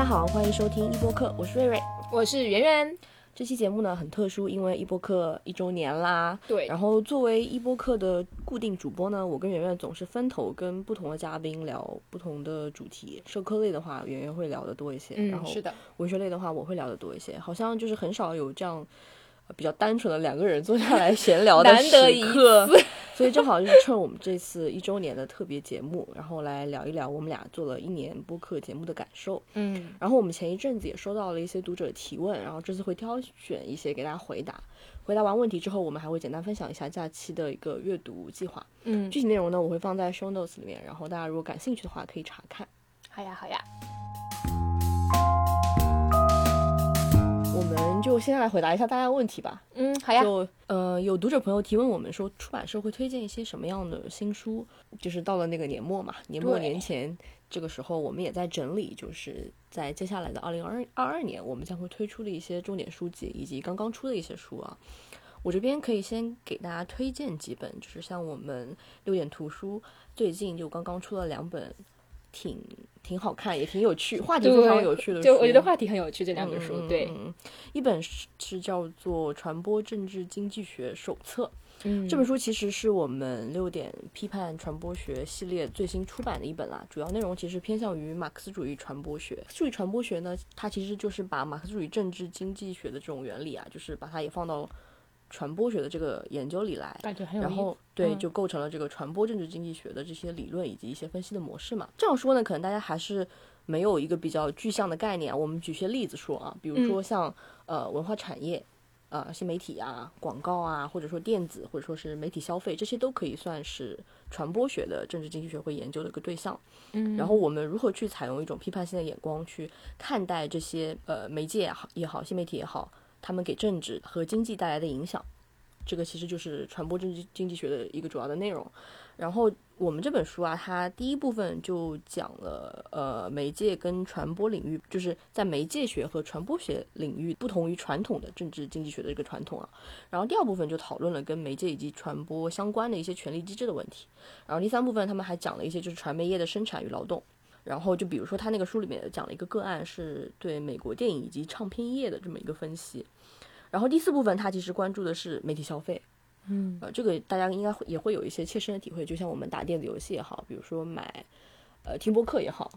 家好，欢迎收听一播客，我是瑞瑞。我是圆圆。这期节目呢很特殊，因为一播客一周年啦。对然后作为一播客的固定主播呢，我跟圆圆总是分头跟不同的嘉宾聊不同的主题。社科类的话，圆圆会聊的多一些，然嗯，后是的，文学类的话，我会聊的多一些。好像就是很少有这样。呃比较单纯的两个人坐下来闲聊的时刻，所以正好就是趁我们这次一周年的特别节目，然后来聊一聊我们俩做了一年播客节目的感受。嗯，然后我们前一阵子也收到了一些读者提问，然后这次会挑选一些给大家回答。回答完问题之后，我们还会简单分享一下假期的一个阅读计划。嗯，具体内容呢，我会放在 show notes 里面，然后大家如果感兴趣的话可以查看。好呀，好呀。就先来回答一下大家的问题吧。嗯，好呀。就呃，有读者朋友提问我们说，出版社会推荐一些什么样的新书？就是到了那个年末嘛，年末年前这个时候，我们也在整理，就是在接下来的二零二二二年，我们将会推出的一些重点书籍，以及刚刚出的一些书啊。我这边可以先给大家推荐几本，就是像我们六点图书最近就刚刚出了两本，挺挺好看，也挺有趣，话题非常有趣的。就我觉得话题很有趣，这两本书，嗯对，一本是是叫做《传播政治经济学手册》，嗯这本书其实是我们六点批判传播学系列最新出版的一本啦，主要内容其实偏向于马克思主义传播学。马克思主义传播学呢，它其实就是把马克思主义政治经济学的这种原理啊，就是把它也放到传播学的这个研究里来。感觉很有。然后对，嗯就构成了这个传播政治经济学的这些理论以及一些分析的模式嘛。这样说呢，可能大家还是没有一个比较具象的概念啊。我们举些例子说啊，比如说像、呃文化产业。呃，新媒体啊、广告啊，或者说电子，或者说是媒体消费，这些都可以算是传播学的政治经济学会研究的一个对象。嗯，然后我们如何去采用一种批判性的眼光去看待这些呃媒介也好也好，新媒体也好，他们给政治和经济带来的影响，这个其实就是传播政治经济学的一个主要的内容。然后我们这本书啊，它第一部分就讲了呃媒介跟传播领域，就是在媒介学和传播学领域不同于传统的政治经济学的一个传统啊。然后第二部分就讨论了跟媒介以及传播相关的一些权力机制的问题。然后第三部分他们还讲了一些就是传媒业的生产与劳动。然后就比如说他那个书里面讲了一个个案，是对美国电影以及唱片业的这么一个分析。然后第四部分他其实关注的是媒体消费，嗯，呃，这个大家应该会也会有一些切身的体会，就像我们打电子游戏也好，比如说买呃听播客也好，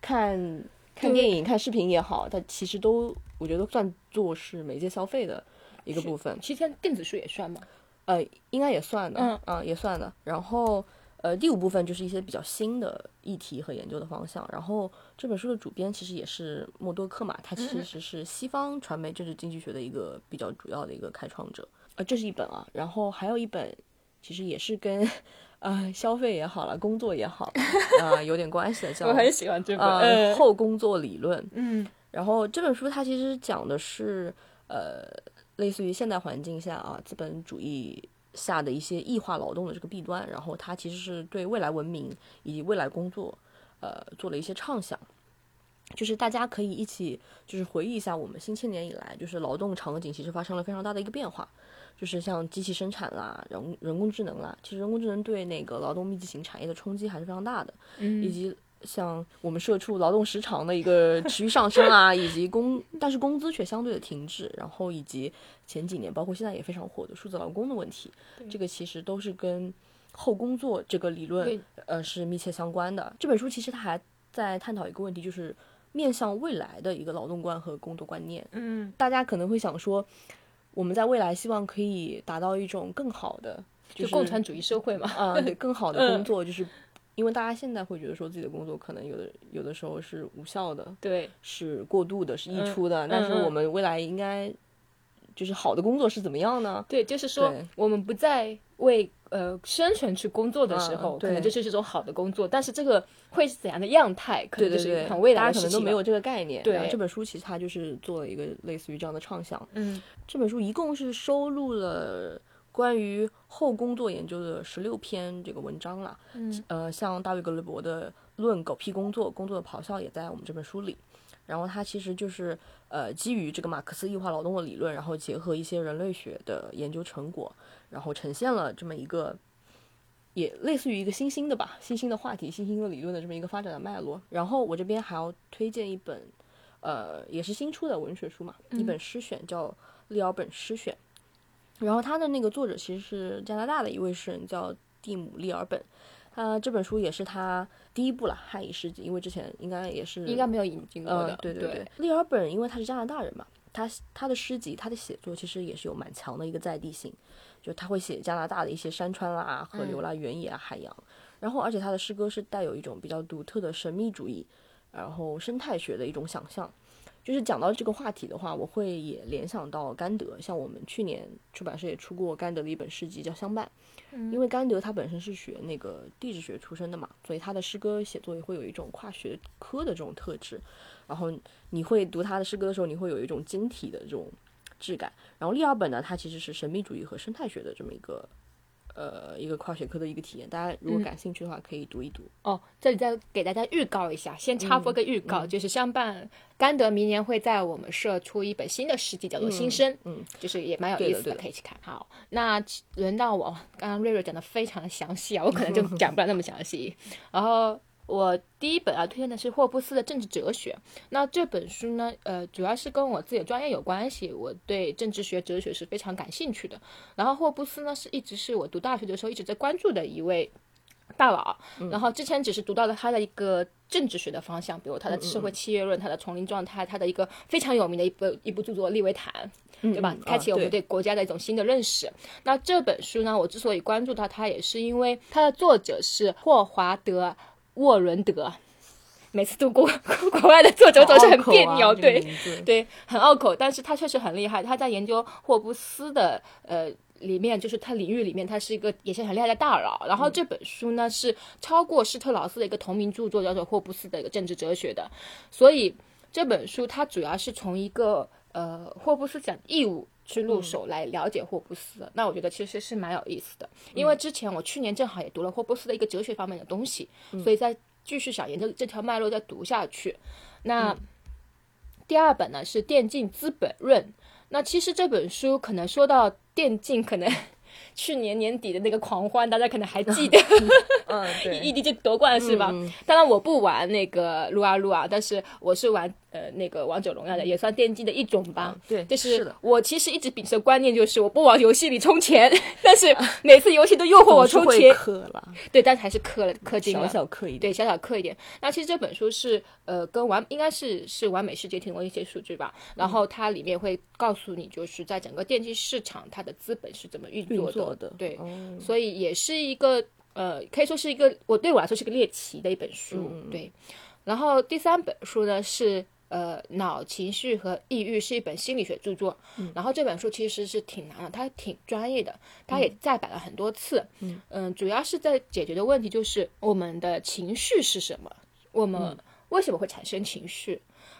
看看电影、看视频也好，它其实都我觉得算作是媒介消费的一个部分。其实电子书也算吗。呃，应该也算的，嗯啊，也算的。然后，呃，第五部分就是一些比较新的议题和研究的方向。然后这本书的主编其实也是默多克嘛，他其实是西方传媒政治经济学的一个比较主要的一个开创者。呃，这是一本啊，然后还有一本，其实也是跟呃消费也好了，工作也好啊、有点关系的，叫 我很喜欢这本。后工作理论。嗯然后这本书它其实讲的是，呃，类似于现代环境下啊，资本主义下的一些异化劳动的这个弊端。然后它其实是对未来文明以及未来工作，呃，做了一些畅想。就是大家可以一起，就是回忆一下我们新千年以来，就是劳动场景其实发生了非常大的一个变化。就是像机器生产啦、人人工智能啦，其实人工智能对那个劳动密集型产业的冲击还是非常大的。以嗯，及像我们社畜劳动时长的一个持续上升啊，以及工，但是工资却相对的停滞，然后以及前几年包括现在也非常火的数字劳工的问题，这个其实都是跟后工作这个理论呃是密切相关的。这本书其实它还在探讨一个问题，就是面向未来的一个劳动观和工作观念。嗯，大家可能会想说，我们在未来希望可以达到一种更好的，就是共产主义社会嘛。啊、对，更好的工嗯作，就是因为大家现在会觉得说自己的工作可能有的有的时候是无效的，对，是过度的，是溢嗯出的，但是我们未来应该就是好的工作是怎么样呢？对，就是说我们不再为呃生存去工作的时嗯候，可能这就是这种好的工作，但是这个会是怎样的样态，可能就是对对对，很未来的事情了家可能都没有这个概念。对这本书其实它就是做了一个类似于这样的畅想。嗯这本书一共是收录了关于后工作研究的十六篇这个文章啦。嗯呃，像大卫格雷伯的《论狗屁工作：工作的咆哮》也在我们这本书里。然后它其实就是呃基于这个马克思异化劳动的理论，然后结合一些人类学的研究成果，然后呈现了这么一个也类似于一个新兴的吧，新兴的话题、新兴的理论的这么一个发展的脉络。然后我这边还要推荐一本呃，也是新出的文学书嘛，一本诗选叫《利尔本诗选》，然后他的那个作者其实是加拿大的一位诗人，叫蒂姆·利尔本。他这本书也是他第一部了，《汉译诗集》，因为之前应该也是应该没有引进过的。呃，对对对，利尔本因为他是加拿大人嘛，他他的诗集，他的写作其实也是有蛮强的一个在地性，就他会写加拿大的一些山川啦、河流啦、原野啊、海洋，然后而且他的诗歌是带有一种比较独特的神秘主义，然后生态学的一种想象。就是讲到这个话题的话，我会也联想到甘德，像我们去年出版社也出过甘德的一本诗集叫《相伴》，因为甘德他本身是学那个地质学出身的嘛，所以他的诗歌写作也会有一种跨学科的这种特质。然后你会读他的诗歌的时候，你会有一种晶体的这种质感。然后利尔本呢，他其实是神秘主义和生态学的这么一个。呃，一个跨学科的一个体验，大家如果感兴趣的话，可以读一读。哦，这里再给大家预告一下，先插播个预告，就是相伴甘德明年会在我们社出一本新的诗集，叫做《新生》，嗯，就是也蛮有意思的，可以去看。好，那轮到我，刚刚瑞瑞讲的非常详细啊，我可能就 讲不了那么详细，然后。我第一本啊推荐的是霍布斯的政治哲学。那这本书呢，呃，主要是跟我自己的专业有关系，我对政治学、哲学是非常感兴趣的。然后霍布斯呢，是一直是我读大学的时候一直在关注的一位大佬。然后之前只是读到了他的一个政治学的方向，比如他的社会契约论、他的丛林状态、他的一个非常有名的一部一部著作《利维坦》，对吧？开启我们对国家的一种新的认识。那这本书呢，我之所以关注到它，也是因为它的作者是霍华德。沃伦德，每次读国 国外的作者总是很别扭，对对，很拗口。但是他确实很厉害，他在研究霍布斯的呃里面，就是他领域里面，他是一个也是很厉害的大佬。然后这本书呢是超过施特劳斯的一个同名著作，叫做《霍布斯的一个政治哲学》的。所以这本书它主要是从一个呃霍布斯讲义务去入手来了解霍布斯。那我觉得其实是蛮有意思的，因为之前我去年正好也读了霍布斯的一个哲学方面的东西，所以在继续想沿着这条脉络再读下去。那第二本呢是《电竞资本论》。那其实这本书可能说到电竞，可能去年年底的那个狂欢，大家可能还记得，嗯，对，EDG 夺冠是吧？当然我不玩那个撸啊撸啊，但是我是玩。呃，那个王者荣耀的也算电竞的一种吧。对，就是我其实一直秉持观念，就是我不往游戏里充钱，但是每次游戏都诱惑我充钱。氪了，对，但是还是氪了，氪金了，小小氪一点。对，小小氪一点。那其实这本书是呃，跟完应该是是完美世界提供一些数据吧，然后它里面会告诉你，就是在整个电竞市场它的资本是怎么运作的。对，所以也是一个呃，可以说是一个我对我来说是个猎奇的一本书。对，然后第三本书呢是。呃，脑情绪和抑郁是一本心理学著作，然后这本书其实是挺难的，它挺专业的，它也再版了很多次。嗯，主要是在解决的问题就是我们的情绪是什么，我们为什么会产生情绪？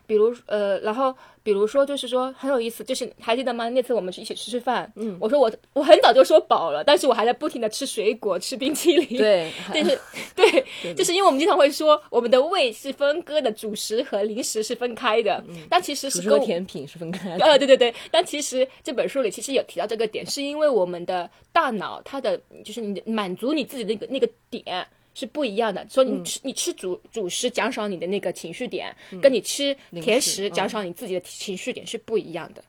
比如呃，然后比如说就是说很有意思，就是还记得吗？那次我们去一起吃吃饭，嗯，我说我我很早就说饱了，但是我还在不停的吃水果、吃冰淇淋，对，但是对，就是因为我们经常会说我们的胃是分割的，主食和零食是分开的，但其实是跟甜品是分开的，呃，对对对，但其实这本书里其实有提到这个点，是因为我们的大脑它的就是你满足你自己那个那个点。是不一样的。说你吃你吃主主食奖赏你的那个情绪点，跟你吃甜食奖赏你自己的情绪点是不一样的。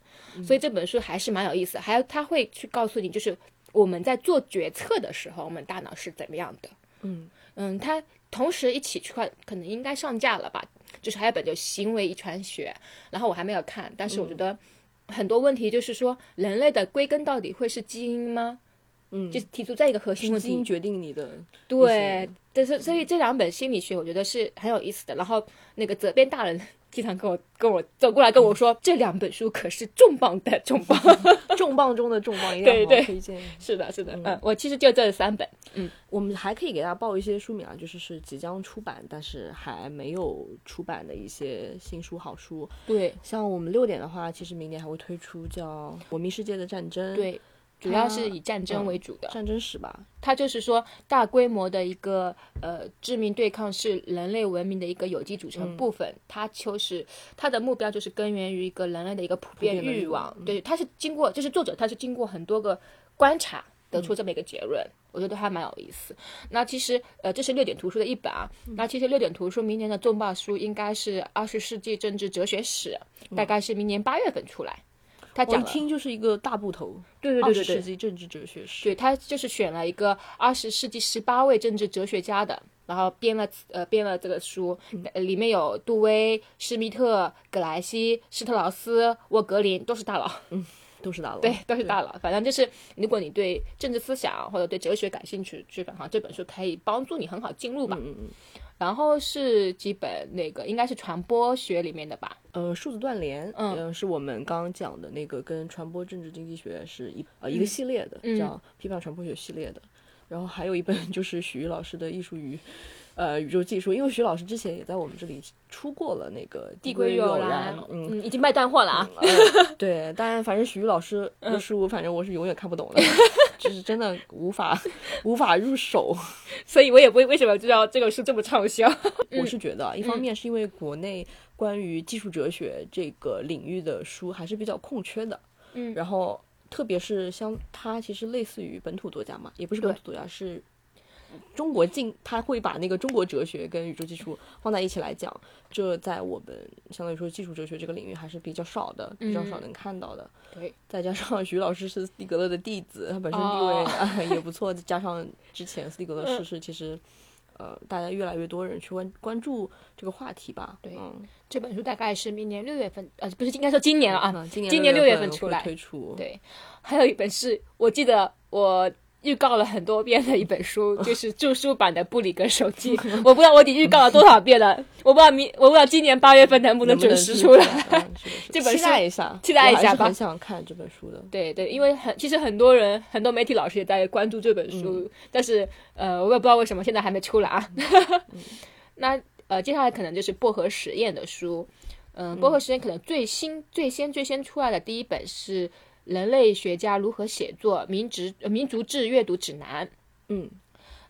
所以这本书还是蛮有意思。还有他会去告诉你，就是我们在做决策的时候，我们大脑是怎么样的。嗯嗯，他同时一起去看，可能应该上架了吧？就是还有本就行为遗传学，然后我还没有看，但是我觉得很多问题就是说，人类的归根到底会是基因吗？嗯，就提出这一个核心问题，决定你的对，但是所以这两本心理学我觉得是很有意思的。然后那个责编大人 经常跟我跟我走过来跟我说，这两本书可是重磅的重磅，重磅中的重磅，一定要推荐。是的，是的，嗯，我其实就这三本。嗯，我们还可以给大家报一些书名啊，就是是即将出版但是还没有出版的一些新书好书。对，像我们六点的话，其实明年还会推出叫《文明世界的战争》。对。主要是以战争为主的战争史吧，它就是说大规模的一个呃致命对抗是人类文明的一个有机组成部分，它就是它的目标就是根源于一个人类的一个普遍欲望，对，它是经过就是作者他是经过很多个观察得出这么一个结论，我觉得还蛮有意思。那其实呃，这是六点图书的一本啊。那其实六点图书明年的重磅书应该是《二十世纪政治哲学史》，大概是明年八月份出来。他讲一听就是一个大部头，对对对对对，世纪政治哲学史。对他就是选了一个二十世纪十八位政治哲学家的，然后编了呃编了这个书，里面有杜威、施密特、葛莱西、施特劳斯、沃格林，都是大佬。嗯。都是大佬，对，都是大佬。反正就是，如果你对政治思想或者对哲学感兴趣，基本上这本书可以帮助你很好进入吧。嗯嗯。然后是几本那个应该是传播学里面的吧？呃，数字断联，嗯，是我们刚刚讲的那个跟传播政治经济学是一呃一个系列的，叫批判传播学系列的。然后还有一本就是许玉老师的艺术与。呃，宇宙技术，因为许老师之前也在我们这里出过了那个《递归有然》，嗯，已经卖断货了啊。对，当然，反正徐老师的书，反正我是永远看不懂的，就是真的无法无法入手，所以我也不会为什么知道这个书这么畅销。我是觉得，一方面是因为国内关于技术哲学这个领域的书还是比较空缺的，嗯，然后特别是像它其实类似于本土作家嘛，也不是本土作家是。中国近他会把那个中国哲学跟宇宙技术放在一起来讲，这在我们相当于说技术哲学这个领域还是比较少的，比较少能看到的。对，再加上徐老师是斯蒂格勒的弟子，他本身地位啊也不错，加上之前斯蒂格勒逝世，其实呃大家越来越多人去关关注这个话题吧。对，这本书大概是明年六月份，呃不是应该说今年了啊，今年六月份出来推出。对，还有一本是我记得我。预告了很多遍的一本书，就是著书版的《布里格手记》。我不知道我已经预告了多少遍了，我不知道明我不知道今年八月份能不能准时出来。这本书期待一下，期待一下吧。很想看这本书的。对对，因为很其实很多人很多媒体老师也在关注这本书，但是呃，我也不知道为什么现在还没出来啊。那呃，接下来可能就是薄荷实验的书。嗯，薄荷实验可能最新最先最先出来的第一本是。人类学家如何写作民族民族志阅读指南？嗯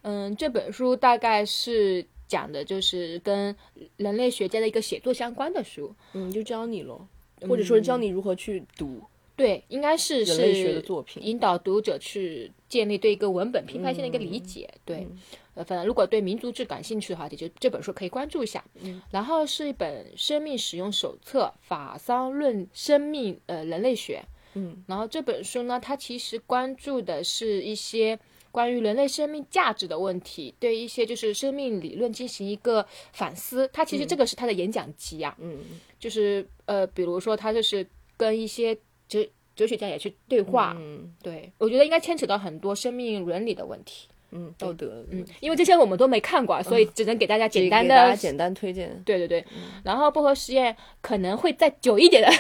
嗯，这本书大概是讲的就是跟人类学家的一个写作相关的书。嗯，就教你咯，或者说教你如何去读。对，应该是人类学的作品，引导读者去建立对一个文本批判性的一个理解。对，呃，反正如果对民族志感兴趣的话，就这本书可以关注一下。嗯，然后是一本生命使用手册《法桑论生命呃人类学》。嗯，然后这本书呢，它其实关注的是一些关于人类生命价值的问题，对一些就是生命理论进行一个反思。它其实这个是他的演讲集啊，嗯，就是呃，比如说他就是跟一些哲哲学家也去对话，嗯，对我觉得应该牵扯到很多生命伦理的问题。嗯，道德，嗯，因为这些我们都没看过，所以只能给大家简单的、简单推荐。对对对，然后薄荷实验可能会再久一点的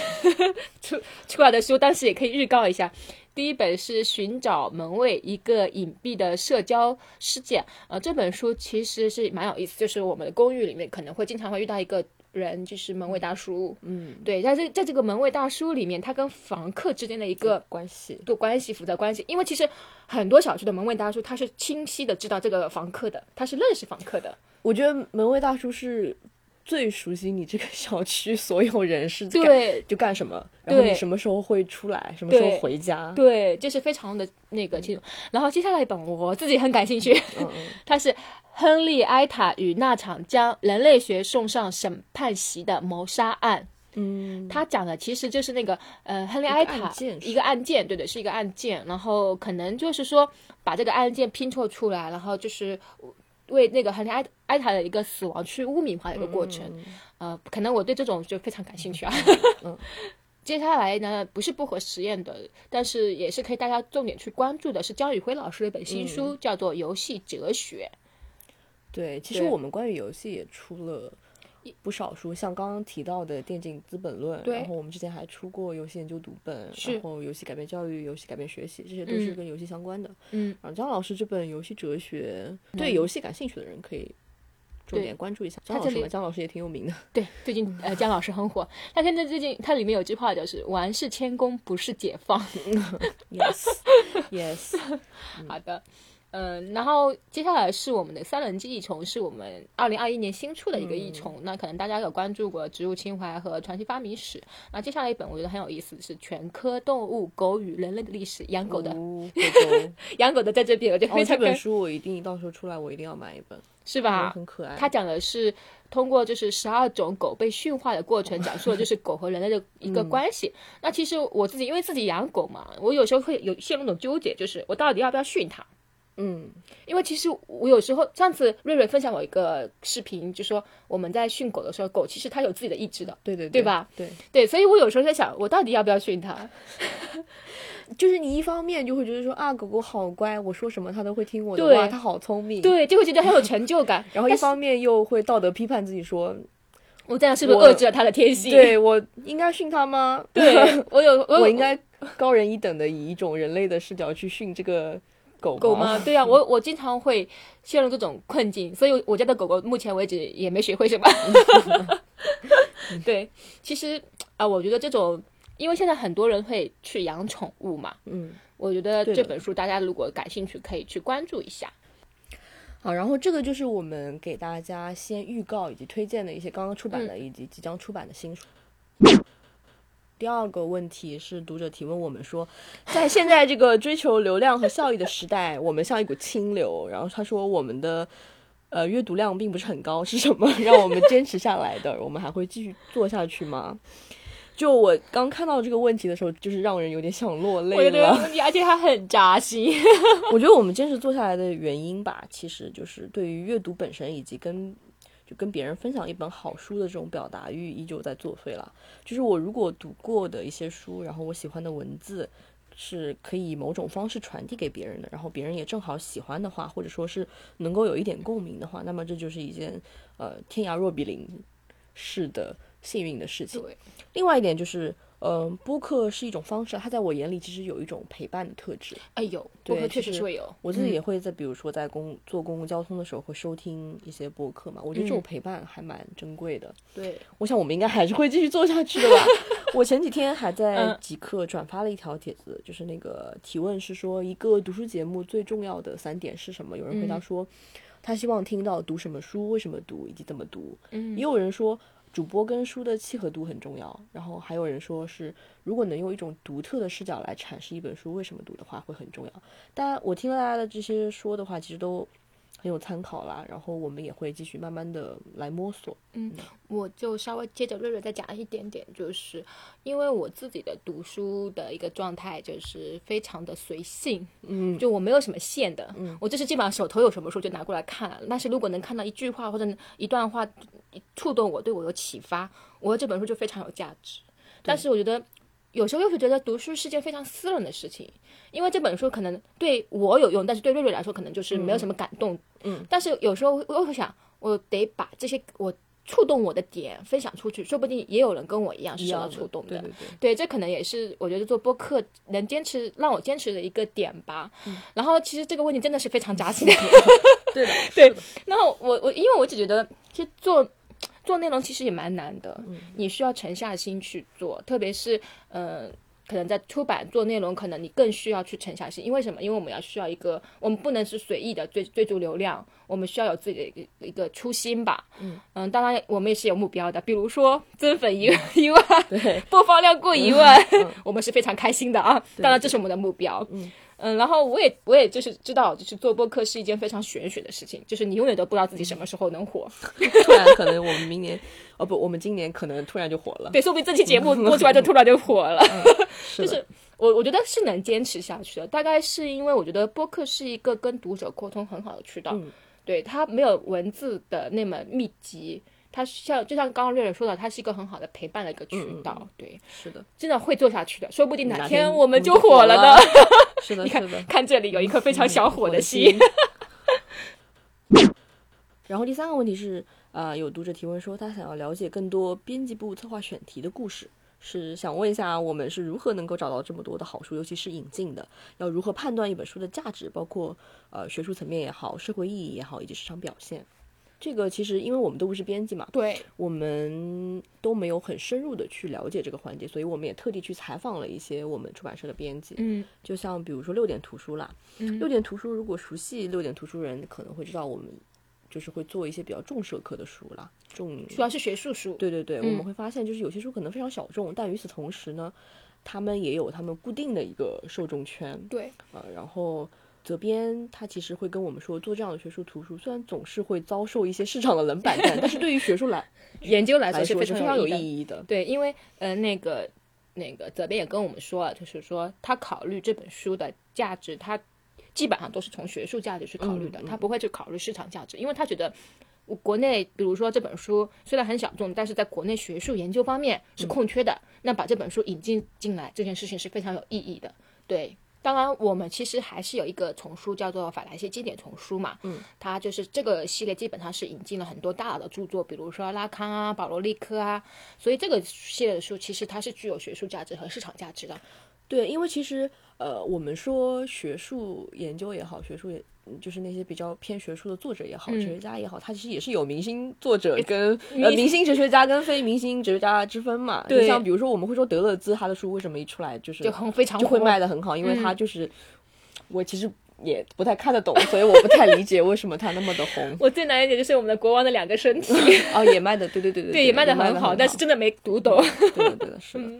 出出来的书，但是也可以预告一下。第一本是《寻找门卫：一个隐蔽的社交世界》。呃，这本书其实是蛮有意思，就是我们的公寓里面可能会经常会遇到一个。人就是门卫大叔，嗯，对，在这在这个门卫大叔里面，他跟房客之间的一个关系，的关系复杂关系，因为其实很多小区的门卫大叔他是清晰的知道这个房客的，他是认识房客的。我觉得门卫大叔是最熟悉你这个小区所有人是对就干什么，然后你什么时候会出来，什么时候回家，对，就是非常的那个清楚。然后接下来一本我自己很感兴趣，嗯嗯，它是。亨利·埃塔与那场将人类学送上审判席的谋杀案。嗯，他讲的其实就是那个呃，亨利·埃塔一个案件，对对，是一个案件。然后可能就是说把这个案件拼凑出来，然后就是为那个亨利·埃埃塔的一个死亡去污名化的一个过程。呃，可能我对这种就非常感兴趣啊。嗯，接下来呢，不是不合实验的，但是也是可以大家重点去关注的，是姜宇辉老师的一本新书，叫做《游戏哲学》。对，其实我们关于游戏也出了不少书，像刚刚提到的《电竞资本论》，然后我们之前还出过《游戏研究读本》，然后《游戏改变教育》《游戏改变学习》，这些都是跟游戏相关的。嗯，然后张老师这本《游戏哲学》，对游戏感兴趣的人可以重点关注一下。张老师，张老师也挺有名的。对，最近呃，姜老师很火。他现在最近，他里面有句话就是“玩是谦恭，不是解放”。Yes，Yes。好的。嗯，然后接下来是我们的三轮记忆虫，是我们二零二一年新出的一个异虫。那可能大家有关注过《植物情怀》和《传奇发明史》。那接下来一本我觉得很有意思，是《全科动物狗与人类的历史》，养狗的，养狗的在这边，我觉得非常。这本书我一定到时候出来，我一定要买一本，是吧？很可爱。它讲的是通过就是十二种狗被驯化的过程，讲述的就是狗和人类的一个关系。那其实我自己因为自己养狗嘛，我有时候会有陷入那种纠结，就是我到底要不要训它？嗯，因为其实我有时候上次瑞瑞分享我一个视频，就说我们在训狗的时候，狗其实它有自己的意志的，对对对吧？对对，所以我有时候在想，我到底要不要训它？就是你一方面就会觉得说啊，狗狗好乖，我说什么它都会听我的话，它好聪明，对，就会觉得很有成就感。然后一方面又会道德批判自己，说我这样是不是遏制了它的天性？对我应该训它吗？对我有 我应该高人一等的以一种人类的视角去训这个。狗狗吗？对呀，我我经常会陷入这种困境，所以我家的狗狗目前为止也没学会什么。对，其实啊，我觉得这种，因为现在很多人会去养宠物嘛，嗯，我觉得这本书大家如果感兴趣，可以去关注一下。好，然后这个就是我们给大家先预告以及推荐的一些刚刚出版的以及即将出版的新书。第二个问题是读者提问我们说，在现在这个追求流量和效益的时代，我们像一股清流。然后他说我们的呃阅读量并不是很高，是什么让我们坚持下来的？我们还会继续做下去吗？就我刚看到这个问题的时候，就是让人有点想落泪了。而且它很扎心。我觉得我们坚持做下来的原因吧，其实就是对于阅读本身以及跟。就跟别人分享一本好书的这种表达欲依旧在作祟了。就是我如果读过的一些书，然后我喜欢的文字是可以某种方式传递给别人的，然后别人也正好喜欢的话，或者说是能够有一点共鸣的话，那么这就是一件呃天涯若比邻式的幸运的事情。另外一点就是。嗯，播客是一种方式，它在我眼里其实有一种陪伴的特质。哎有，播客确实是会有。我自己也会在，比如说在公坐公共交通的时候会收听一些播客嘛，我觉得这种陪伴还蛮珍贵的。对，我想我们应该还是会继续做下去的吧。我前几天还在极客转发了一条帖子，就是那个提问是说一个读书节目最重要的三点是什么？有人回答说，他希望听到读什么书、为什么读以及怎么读。嗯，也有人说。主播跟书的契合度很重要，然后还有人说是，如果能用一种独特的视角来阐释一本书为什么读的话，会很重要。但我听了大家的这些说的话，其实都。很有参考啦，然后我们也会继续慢慢的来摸索。嗯，我就稍微接着瑞瑞再讲一点点，就是因为我自己的读书的一个状态就是非常的随性，嗯，就我没有什么线的，嗯，我就是基本上手头有什么书就拿过来看。但是如果能看到一句话或者一段话触动我，对我有启发，我这本书就非常有价值。但是我觉得。有时候又是觉得读书是件非常私人的事情，因为这本书可能对我有用，但是对瑞瑞来说可能就是没有什么感动。嗯，但是有时候我会想，我得把这些我触动我的点分享出去，说不定也有人跟我一样是受到触动的。对对对，对，这可能也是我觉得做播客能坚持让我坚持的一个点吧。然后其实这个问题真的是非常扎心。对的，对。然后我我因为我只觉得其实做。做内容其实也蛮难的，你需要沉下心去做，特别是呃，可能在出版做内容，可能你更需要去沉下心。因为什么？因为我们要需要一个，我们不能是随意的追追逐流量，我们需要有自己的一个一个初心吧。嗯嗯，当然我们也是有目标的，比如说增粉一一万，播放量过一万，我们是非常开心的啊。当然这是我们的目标。嗯。嗯，然后我也我也就是知道，就是做播客是一件非常玄学的事情，就是你永远都不知道自己什么时候能火，突然可能我们明年，哦不，我们今年可能突然就火了，对，说不定这期节目播出来就突然就火了，就是我我觉得是能坚持下去的，大概是因为我觉得播客是一个跟读者沟通很好的渠道，对它没有文字的那么密集。它像就像刚刚瑞瑞说的，它是一个很好的陪伴的一个渠道，对，是的，真的会做下去的，说不定哪天我们就火了呢。是的，你看，是的，看这里有一颗非常小火的心。然后第三个问题是，呃，有读者提问说，他想要了解更多编辑部策划选题的故事，是想问一下我们是如何能够找到这么多的好书，尤其是引进的，要如何判断一本书的价值，包括呃学术层面也好，社会意义也好，以及市场表现。这个其实因为我们都不是编辑嘛，对，我们都没有很深入的去了解这个环节，所以我们也特地去采访了一些我们出版社的编辑。嗯就像比如说六点图书啦，嗯六点图书如果熟悉六点图书人可能会知道，我们就是会做一些比较重社科的书啦，重主要是学术书。对对对，嗯我们会发现就是有些书可能非常小众，但与此同时呢，他们也有他们固定的一个受众圈。对，呃，然后责编他其实会跟我们说，做这样的学术图书，虽然总是会遭受一些市场的冷板凳，但是对于学术来研究来说是非常有意义的。对，因为呃，那个那个责编也跟我们说了，就是说他考虑这本书的价值，他基本上都是从学术价值去考虑的，嗯他不会去考虑市场价值，因为他觉得。国内，比如说这本书虽然很小众，但是在国内学术研究方面是空缺的。那把这本书引进进来，这件事情是非常有意义的。对，当然我们其实还是有一个丛书叫做《法兰西经典丛书》嘛，嗯，它就是这个系列基本上是引进了很多大佬的著作，比如说拉康啊、保罗利科啊，所以这个系列的书其实它是具有学术价值和市场价值的。对，因为其实呃，我们说学术研究也好，学术也就是那些比较偏学术的作者也好，哲学家也好，他其实也是有明星作者跟呃明星哲学家跟非明星哲学家之分嘛。对就像比如说我们会说德勒兹他的书为什么一出来就是就很非常就会卖的很好，因为他嗯就是、我其实也不太看得懂，所以我不太理解为什么他那么的红。我最难理解就是我们的国王的两个身体，哦，也卖的对对对对 对，也卖的的很好，但是真的没读懂。对的对的是的。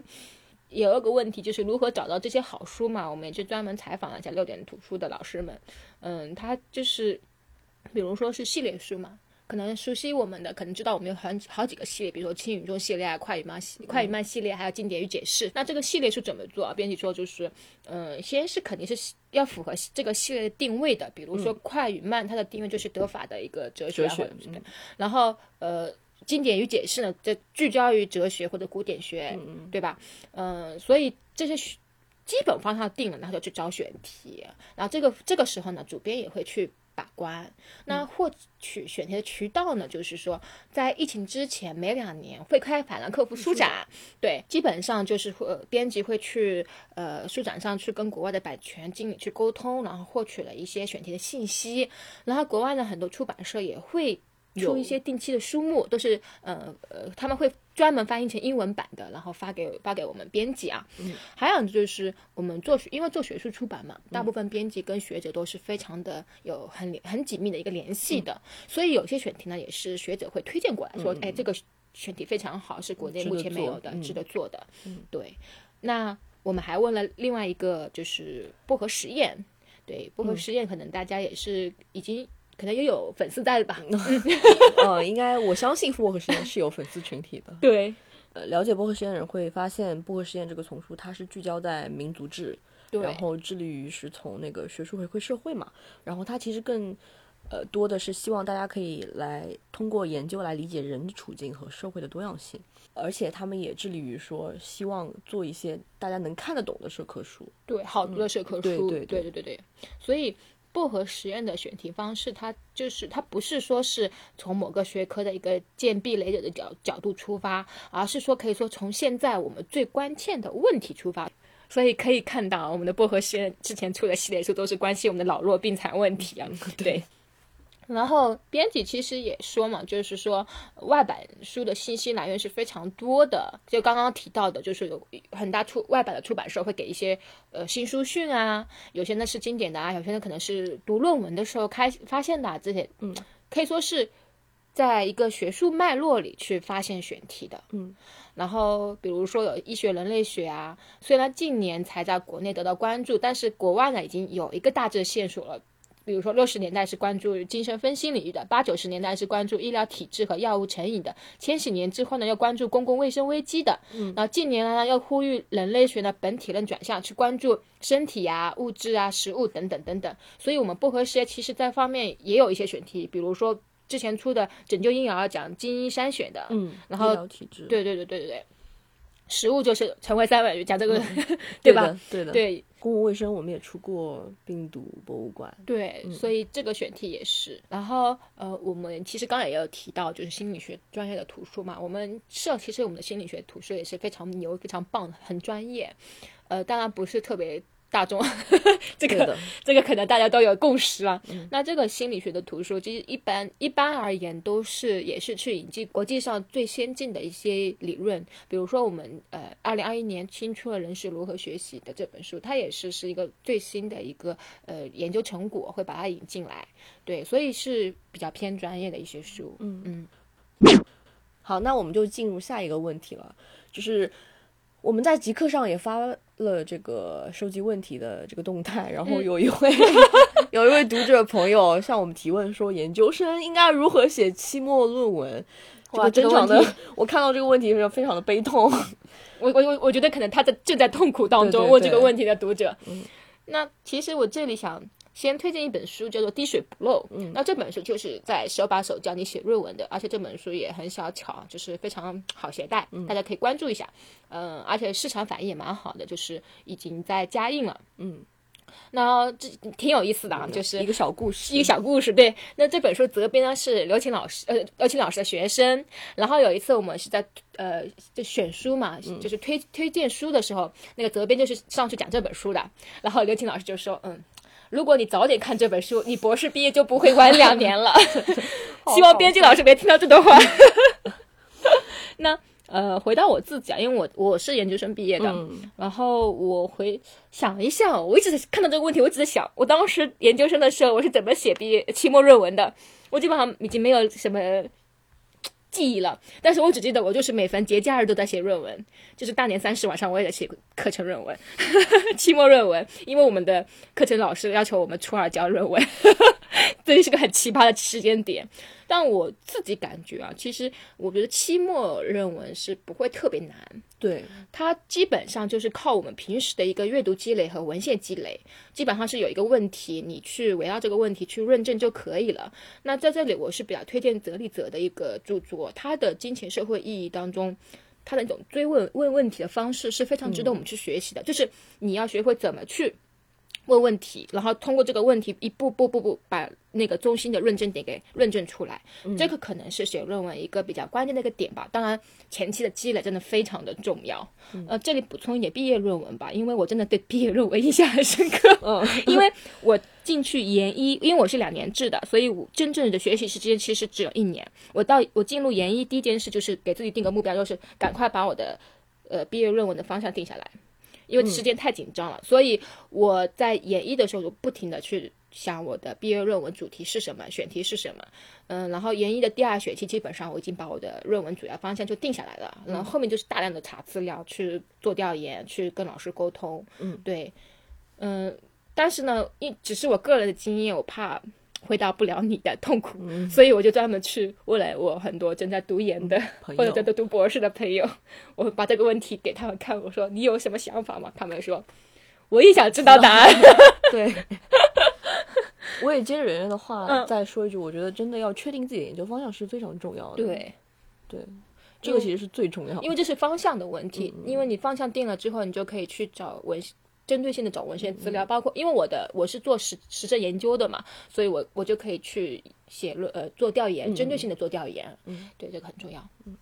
有一个问题就是如何找到这些好书嘛？我们也去专门采访了一下六点图书的老师们。嗯，他就是，比如说是系列书嘛，可能熟悉我们的，可能知道我们有很好几个系列，比如说轻语重系列啊、快语慢系、快语慢系列，还有经典与解释。那这个系列是怎么做啊？编辑说就是，嗯，先是肯定是要符合这个系列的定位的，比如说快与慢，它的定位就是德法的一个哲学然后呃。经典与解释呢，这聚焦于哲学或者古典学，对吧？嗯、所以这些基本方向定了，然后就去找选题，然后这个这个时候呢，主编也会去把关。那获取选题的渠道呢，就是说在疫情之前每两年会开法兰克福书展，对，基本上就是会、呃编辑会去呃书展上去跟国外的版权经理去沟通，然后获取了一些选题的信息，然后国外的很多出版社也会。出一些定期的书目，都是呃呃，他们会专门翻译成英文版的，然后发给发给我们编辑啊。嗯、还有就是我们做学，因为做学术出版嘛，大部分编辑跟学者都是非常的有很很紧密的一个联系的，所以有些选题呢也是学者会推荐过来说，哎，这个选题非常好，是国内目前没有的，值得做的。嗯，对。那我们还问了另外一个就是薄荷实验，对薄荷实验，可能大家也是已经。可能也有粉丝在了吧？嗯，应该我相信薄荷实验是有粉丝群体的。对，呃，了解薄荷实验的人会发现，薄荷实验这个丛书它是聚焦在民族志，对然后致力于是从那个学术回馈社会嘛，然后它其实更呃多的是希望大家可以来通过研究来理解人的处境和社会的多样性，而且他们也致力于说希望做一些大家能看得懂的社科书。对，好读的社科书，对对对对对对，所以。薄荷实验的选题方式，它就是它不是说是从某个学科的一个建壁垒者的角角度出发，而是说可以说从现在我们最关键的问题出发。所以可以看到，我们的薄荷实验之前出的系列书都是关心我们的老弱病残问题啊。对。然后编辑其实也说嘛，就是说外版书的信息来源是非常多的，就刚刚提到的，就是有很大出外版的出版社会给一些呃新书讯啊，有些呢是经典的啊，有些呢可能是读论文的时候开发现的、啊、这些，嗯，可以说是在一个学术脉络里去发现选题的，嗯。然后比如说有医学人类学啊，虽然近年才在国内得到关注，但是国外呢已经有一个大致的线索了。比如说，六十年代是关注精神分析领域的，八九十年代是关注医疗体制和药物成瘾的，千禧年之后呢，要关注公共卫生危机的，嗯，然后近年来呢，要呼吁人类学的本体论转向，去关注身体啊、物质啊、食物等等等等。所以，我们薄荷实验其实在方面也有一些选题，比如说之前出的《拯救婴儿》讲基因筛选的，嗯，然后医疗体制，对对对对对对，食物就是成为三伟讲这个，嗯 对吧？对的，对。公共卫生我们也出过病毒博物馆，对，所以这个选题也是。然后呃，我们其实刚才也有提到，就是心理学专业的图书嘛。我们社其实我们的心理学图书也是非常牛、非常棒的，很专业。呃，当然不是特别大众，这个这个可能大家都有共识了。那这个心理学的图书，其实一般一般而言都是也是去引进国际上最先进的一些理论，比如说我们呃二零二一年新出了《人是如何学习》的这本书，它也是是一个最新的一个呃研究成果，会把它引进来。对，所以是比较偏专业的一些书。嗯嗯。好，那我们就进入下一个问题了，就是我们在极客上也发了这个收集问题的这个动态，然后有一位 有一位读者朋友向我们提问说，研究生应该如何写期末论文？哇，真的，我看到这个问题时候非常的悲痛。我我我我觉得可能他在正在痛苦当中问这个问题的读者。嗯，那其实我这里想。先推荐一本书，叫做《滴水不漏》。嗯，那这本书就是在手把手教你写论文的，而且这本书也很小巧，就是非常好携带，大家可以关注一下。嗯，而且市场反应也蛮好的，就是已经在加印了。嗯，那这挺有意思的啊，就是一个小故事，一个小故事。对，那这本书责编呢是刘琴老师，呃，刘琴老师的学生。然后有一次我们是在呃就选书嘛，就是推推荐书的时候，那个责编就是上去讲这本书的。然后刘琴老师就说，嗯。如果你早点看这本书，你博士毕业就不会晚两年了。希望编辑老师别听到这段话。那呃，回到我自己啊，因为我我是研究生毕业的，然后我回想一下，我一直看到这个问题，我一直在想，我当时研究生的时候我是怎么写毕业期末论文的？我基本上已经没有什么。记忆了，但是我只记得我就是每逢节假日都在写论文，就是大年三十晚上我也在写课程论文，期末论文，因为我们的课程老师要求我们初二交论文，这是个很奇葩的时间点。但我自己感觉啊，其实我觉得期末论文是不会特别难，对它基本上就是靠我们平时的一个阅读积累和文献积累，基本上是有一个问题，你去围绕这个问题去论证就可以了。那在这里我是比较推荐泽利泽的一个著作，他的金钱社会意义当中，他的那种追问问问题的方式是非常值得我们去学习的，就是你要学会怎么去。问问题，然后通过这个问题一步步步步把那个中心的论证点给论证出来，这个可能是写论文一个比较关键的一个点吧。当然，前期的积累真的非常的重要。呃，这里补充一点毕业论文吧，因为我真的对毕业论文印象很深刻。嗯 因为我进去研一，因为我是两年制的，所以我真正的学习时间其实只有一年。我到我进入研一第一件事就是给自己定个目标，就是赶快把我的呃毕业论文的方向定下来。因为时间太紧张了，所以我在研一的时候就不停的去想我的毕业论文主题是什么，选题是什么。嗯，然后研一的第二学期，基本上我已经把我的论文主要方向就定下来了，然后后面就是大量的查资料，去做调研，去跟老师沟通。嗯，对，嗯，但是呢，一只是我个人的经验，我怕。回答不了你的痛苦，所以我就专门去问了我很多正在读研的或者正在读博士的朋友，我把这个问题给他们看，我说你有什么想法吗？他们说我也想知道答案。对，我也接着圆圆的话再说一句，我觉得真的要确定自己的研究方向是非常重要的。对，对，这个其实是最重要的，因为这是方向的问题。因为你方向定了之后，你就可以去找文。针对性的找文献资料，包括因为我的我是做实实证研究的嘛，所以我我就可以去写论呃做调研，针对性的做调研。嗯，对，这个很重要。嗯，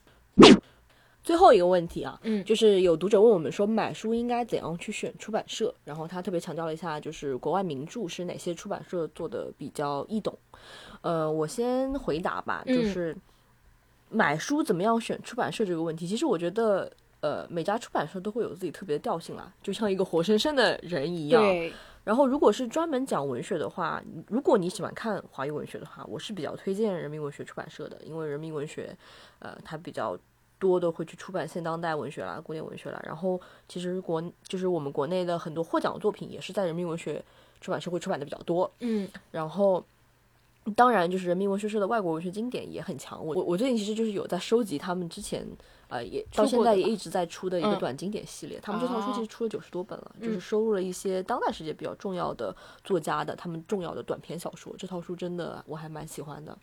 最后一个问题啊，嗯，就是有读者问我们说买书应该怎样去选出版社，然后他特别强调了一下，就是国外名著是哪些出版社做的比较易懂。呃，我先回答吧，就是买书怎么样选出版社这个问题，其实我觉得。呃，每家出版社都会有自己特别的调性啦，就像一个活生生的人一样。然后，如果是专门讲文学的话，如果你喜欢看华语文学的话，我是比较推荐人民文学出版社的，因为人民文学，呃，它比较多的会去出版现当代文学啦、古典文学啦。然后，其实国就是我们国内的很多获奖作品，也是在人民文学出版社会出版的比较多。嗯。然后，当然就是人民文学社的外国文学经典也很强。我我最近其实就是有在收集他们之前。呃，也到现在也一直在出的一个短经典系列，他们这套书其实出了九十多本了，就是收录了一些当代世界比较重要的作家的他们重要的短篇小说。这套书真的我还蛮喜欢的。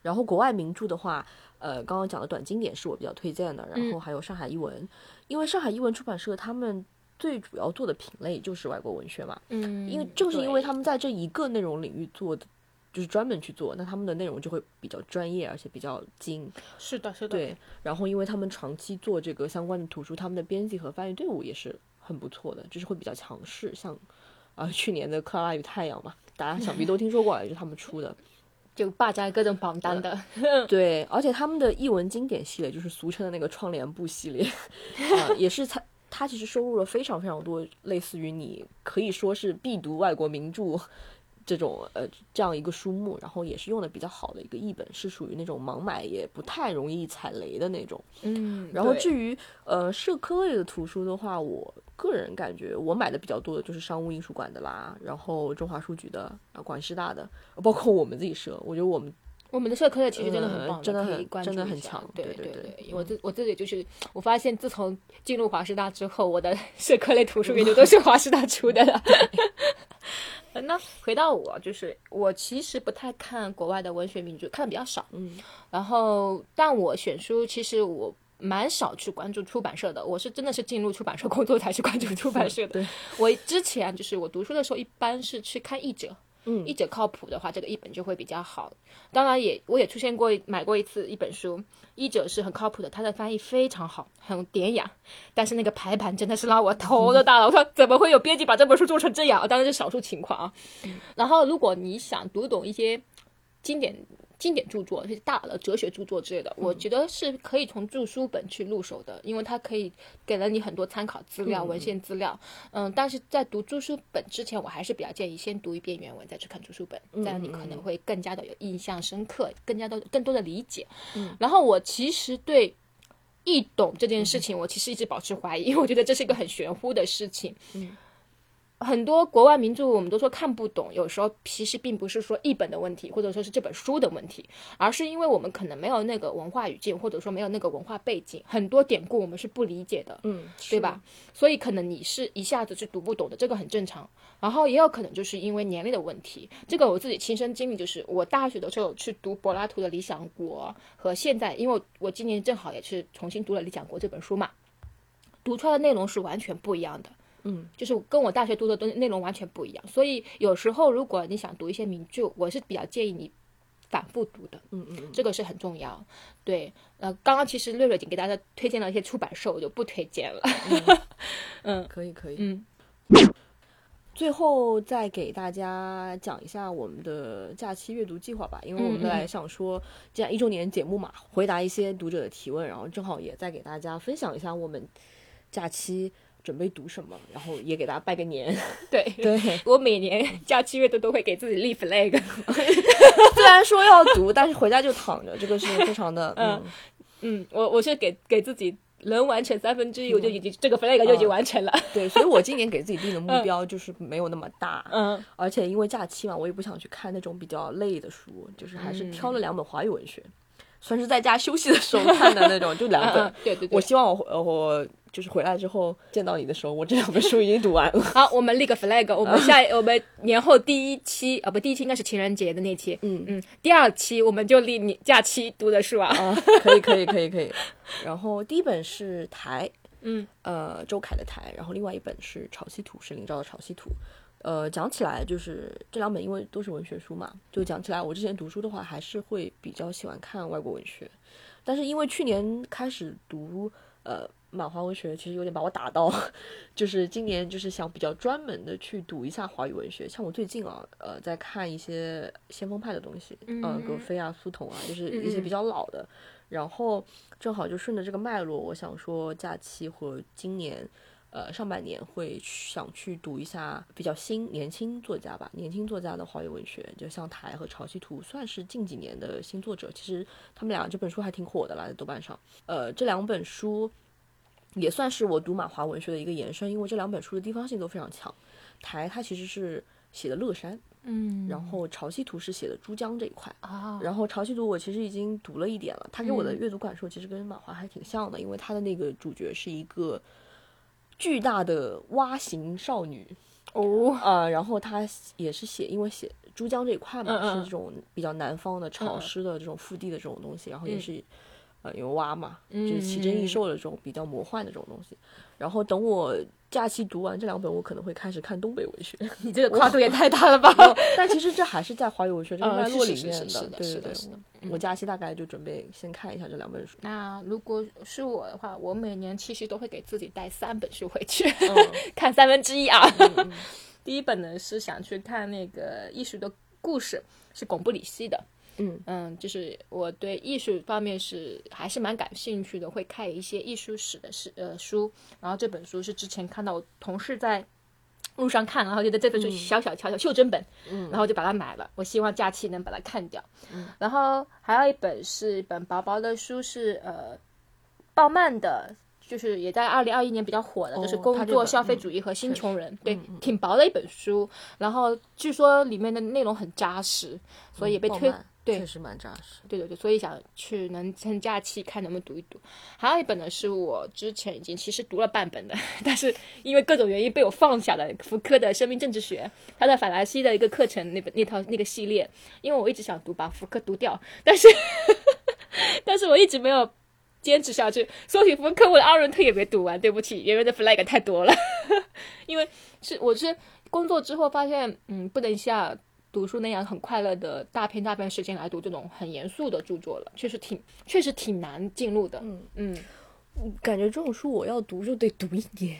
然后国外名著的话，呃，刚刚讲的短经典是我比较推荐的，然后还有上海译文，因为上海译文出版社他们最主要做的品类就是外国文学嘛，嗯，因为正是因为他们在这一个内容领域做的。就是专门去做，那他们的内容就会比较专业，而且比较精。是的，是的。对，然后因为他们长期做这个相关的图书，他们的编辑和翻译队伍也是很不错的，就是会比较强势，像啊去年的《克拉拉与太阳》嘛，大家想必都听说过，就是他们出的。就霸占各种榜单的，对，而且他们的译文经典系列，就是俗称的那个窗帘布系列，啊，也是他他其实收录了非常非常多，类似于你可以说是必读外国名著。这种呃，这样一个书目，然后也是用的比较好的一个译本，是属于那种盲买也不太容易踩雷的那种。嗯，然后至于呃社科类的图书的话，我个人感觉我买的比较多的就是商务印书馆的啦，然后中华书局的，啊广西师大的，包括我们自己社，我觉得我们我们的社科类其实真的很棒，真的很真的很强。对对对，我自我自己就是我发现，自从进入华师大之后，我的 社科类图书研究都是华师大出的了。那回到我，就是我其实不太看国外的文学名著，看的比较少。嗯，然后但我选书，其实我蛮少去关注出版社的。我是真的是进入出版社工作才去关注出版社的。我之前就是我读书的时候，一般是去看译者。嗯，译者靠谱的话，这个译本就会比较好。当然也，我也出现过买过一次一本书，译者是很靠谱的，他的翻译非常好，很典雅。但是那个排版真的是让我头都大了。我说怎么会有编辑把这本书做成这样？当然是少数情况啊。然后如果你想读懂一些经典。经典著作，这些大的哲学著作之类的，我觉得是可以从著书本去入手的，因为它可以给了你很多参考资料、文献资料。嗯，但是在读著书本之前，我还是比较建议先读一遍原文，再去看著书本，这样你可能会更加的有印象深刻，更加的更多的理解。嗯，然后我其实对易懂这件事情，我其实一直保持怀疑，因为我觉得这是一个很玄乎的事情。嗯。很多国外名著，我们都说看不懂，有时候其实并不是说译本的问题，或者说是这本书的问题，而是因为我们可能没有那个文化语境，或者说没有那个文化背景，很多典故我们是不理解的，嗯，对吧？所以可能你是一下子是读不懂的，这个很正常。然后也有可能就是因为年龄的问题，这个我自己亲身经历，就是我大学的时候去读柏拉图的《理想国》，和现在，因为我今年正好也是重新读了《理想国》这本书嘛，读出来的内容是完全不一样的。嗯，就是跟我大学读的东内容完全不一样，所以有时候如果你想读一些名著，我是比较建议你反复读的。嗯嗯，这个是很重要。对，呃，刚刚其实瑞瑞已经给大家推荐了一些出版社，我就不推荐了。嗯，可以可以。嗯，最后再给大家讲一下我们的假期阅读计划吧，因为我们本来想说，这样一周年节目嘛，回答一些读者的提问，然后正好也再给大家分享一下我们假期。准备读什么，然后也给大家拜个年。对对，我每年假期阅读都会给自己立 flag。虽然说要读，但是回家就躺着，这个是非常的。嗯嗯，我我是给给自己能完成三分之一，我就已经这个 flag 就已经完成了。对，所以我今年给自己定的目标就是没有那么大。嗯，而且因为假期嘛，我也不想去看那种比较累的书，就是还是挑了两本华语文学，算是在家休息的时候看的那种，就两本。对对对，我希望我我。就是回来之后见到你的时候，我这两本书已经读完了。好，我们立个 flag，我们下我们年后第一期啊，不，第一期应该是情人节的那期。嗯嗯，第二期我们就立你假期读的书啊。啊，可以可以可以可以。然后第一本是台，嗯呃，周凯的台，然后另外一本是《潮汐图》，是林兆的《潮汐图》。呃，讲起来就是这两本，因为都是文学书嘛，就讲起来，我之前读书的话，还是会比较喜欢看外国文学，但是因为去年开始读呃。满华文学其实有点把我打到，就是今年就是想比较专门的去读一下华语文学，像我最近啊，呃，在看一些先锋派的东西，嗯，葛飞啊、苏童啊，就是一些比较老的，然后正好就顺着这个脉络，我想说假期和今年，呃，上半年会想去读一下比较新年轻作家吧，年轻作家的华语文学，就像台和潮汐图，算是近几年的新作者，其实他们俩这本书还挺火的啦，在豆瓣上，呃，这两本书。也算是我读马华文学的一个延伸，因为这两本书的地方性都非常强。台它其实是写的乐山，嗯，然后潮汐图是写的珠江这一块啊。然后潮汐图我其实已经读了一点了，它给我的阅读感受其实跟马华还挺像的，因为它的那个主角是一个巨大的蛙形少女哦啊，然后它也是写，因为写珠江这一块嘛，是这种比较南方的潮湿的这种腹地的这种东西，然后也是。呃，有蛙嘛，就是奇珍异兽的这种比较魔幻的这种东西。然后等我假期读完这两本，我可能会开始看东北文学。你这个跨度也太大了吧？但其实这还是在华语文学这个脉络里面是是对对对。我假期大概就准备先看一下这两本书。那如果是我的话，我每年其实都会给自己带三本书回去 看三分之一啊。第一本呢是想去看那个艺术的故事，是巩布里希的。嗯嗯，就是我对艺术方面是还是蛮感兴趣的，会看一些艺术史的史呃书。然后这本书是之前看到我同事在路上看，然后觉得这本书小小巧巧袖珍本，嗯，然后就把它买了。我希望假期能把它看掉。嗯，然后还有一本是一本薄薄的书，是呃鲍曼的，就是也在二零二一年比较火的，就是工作、消费主义和新穷人，对，挺薄的一本书。然后据说里面的内容很扎实，所以也被推。对，确实蛮扎实。对对对，所以想去能趁假期看能不能读一读。还有一本呢，是我之前已经其实读了半本的，但是因为各种原因被我放下了。福柯的《生命政治学》，他在法兰西的一个课程那本那套那个系列，因为我一直想读，把福柯读掉，但是 但是我一直没有坚持下去。说起福柯，我的阿伦特也没读完，对不起，因为的 flag 太多了。因为是我是工作之后发现，嗯，不能下。读书那样很快乐的大片大片时间来读这种很严肃的著作了，确实挺确实挺难进入的。嗯嗯，感觉这种书我要读就得读一年。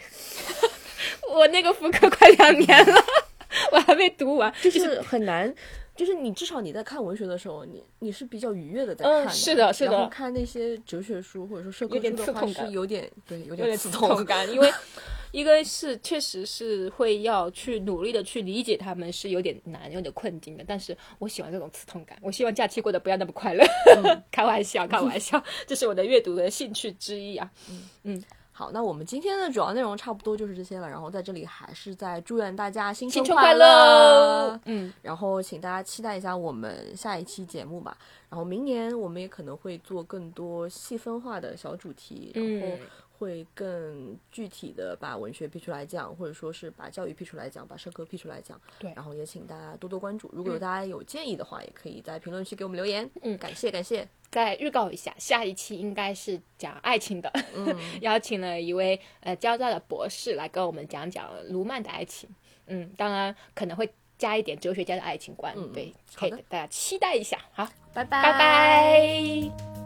我那个福柯快两年了，我还没读完，就是很难。就是你至少你在看文学的时候，你你是比较愉悦的在看。嗯，是的，是的。然后看那些哲学书或者说社科书的话，是有点对有点刺痛感，因为。一个是确实是会要去努力的去理解他们，是有点难，有点困境的。但是我喜欢这种刺痛感，我希望假期过得不要那么快乐。开玩笑，开玩笑，这是我的阅读的兴趣之一啊。嗯嗯，好，那我们今天的主要内容差不多就是这些了。然后在这里还是在祝愿大家新春快乐。嗯，然后请大家期待一下我们下一期节目吧。然后明年我们也可能会做更多细分化的小主题。然后。会更具体的把文学批出来讲，或者说是把教育批出来讲，把社科批出来讲。对，然后也请大家多多关注。如果有大家有建议的话，也可以在评论区给我们留言。嗯，感谢感谢。再预告一下，下一期应该是讲爱情的。嗯，邀请了一位呃交大的博士来跟我们讲讲卢曼的爱情。嗯，当然可能会加一点哲学家的爱情观。嗯，对，可以大家期待一下。好，拜拜拜拜。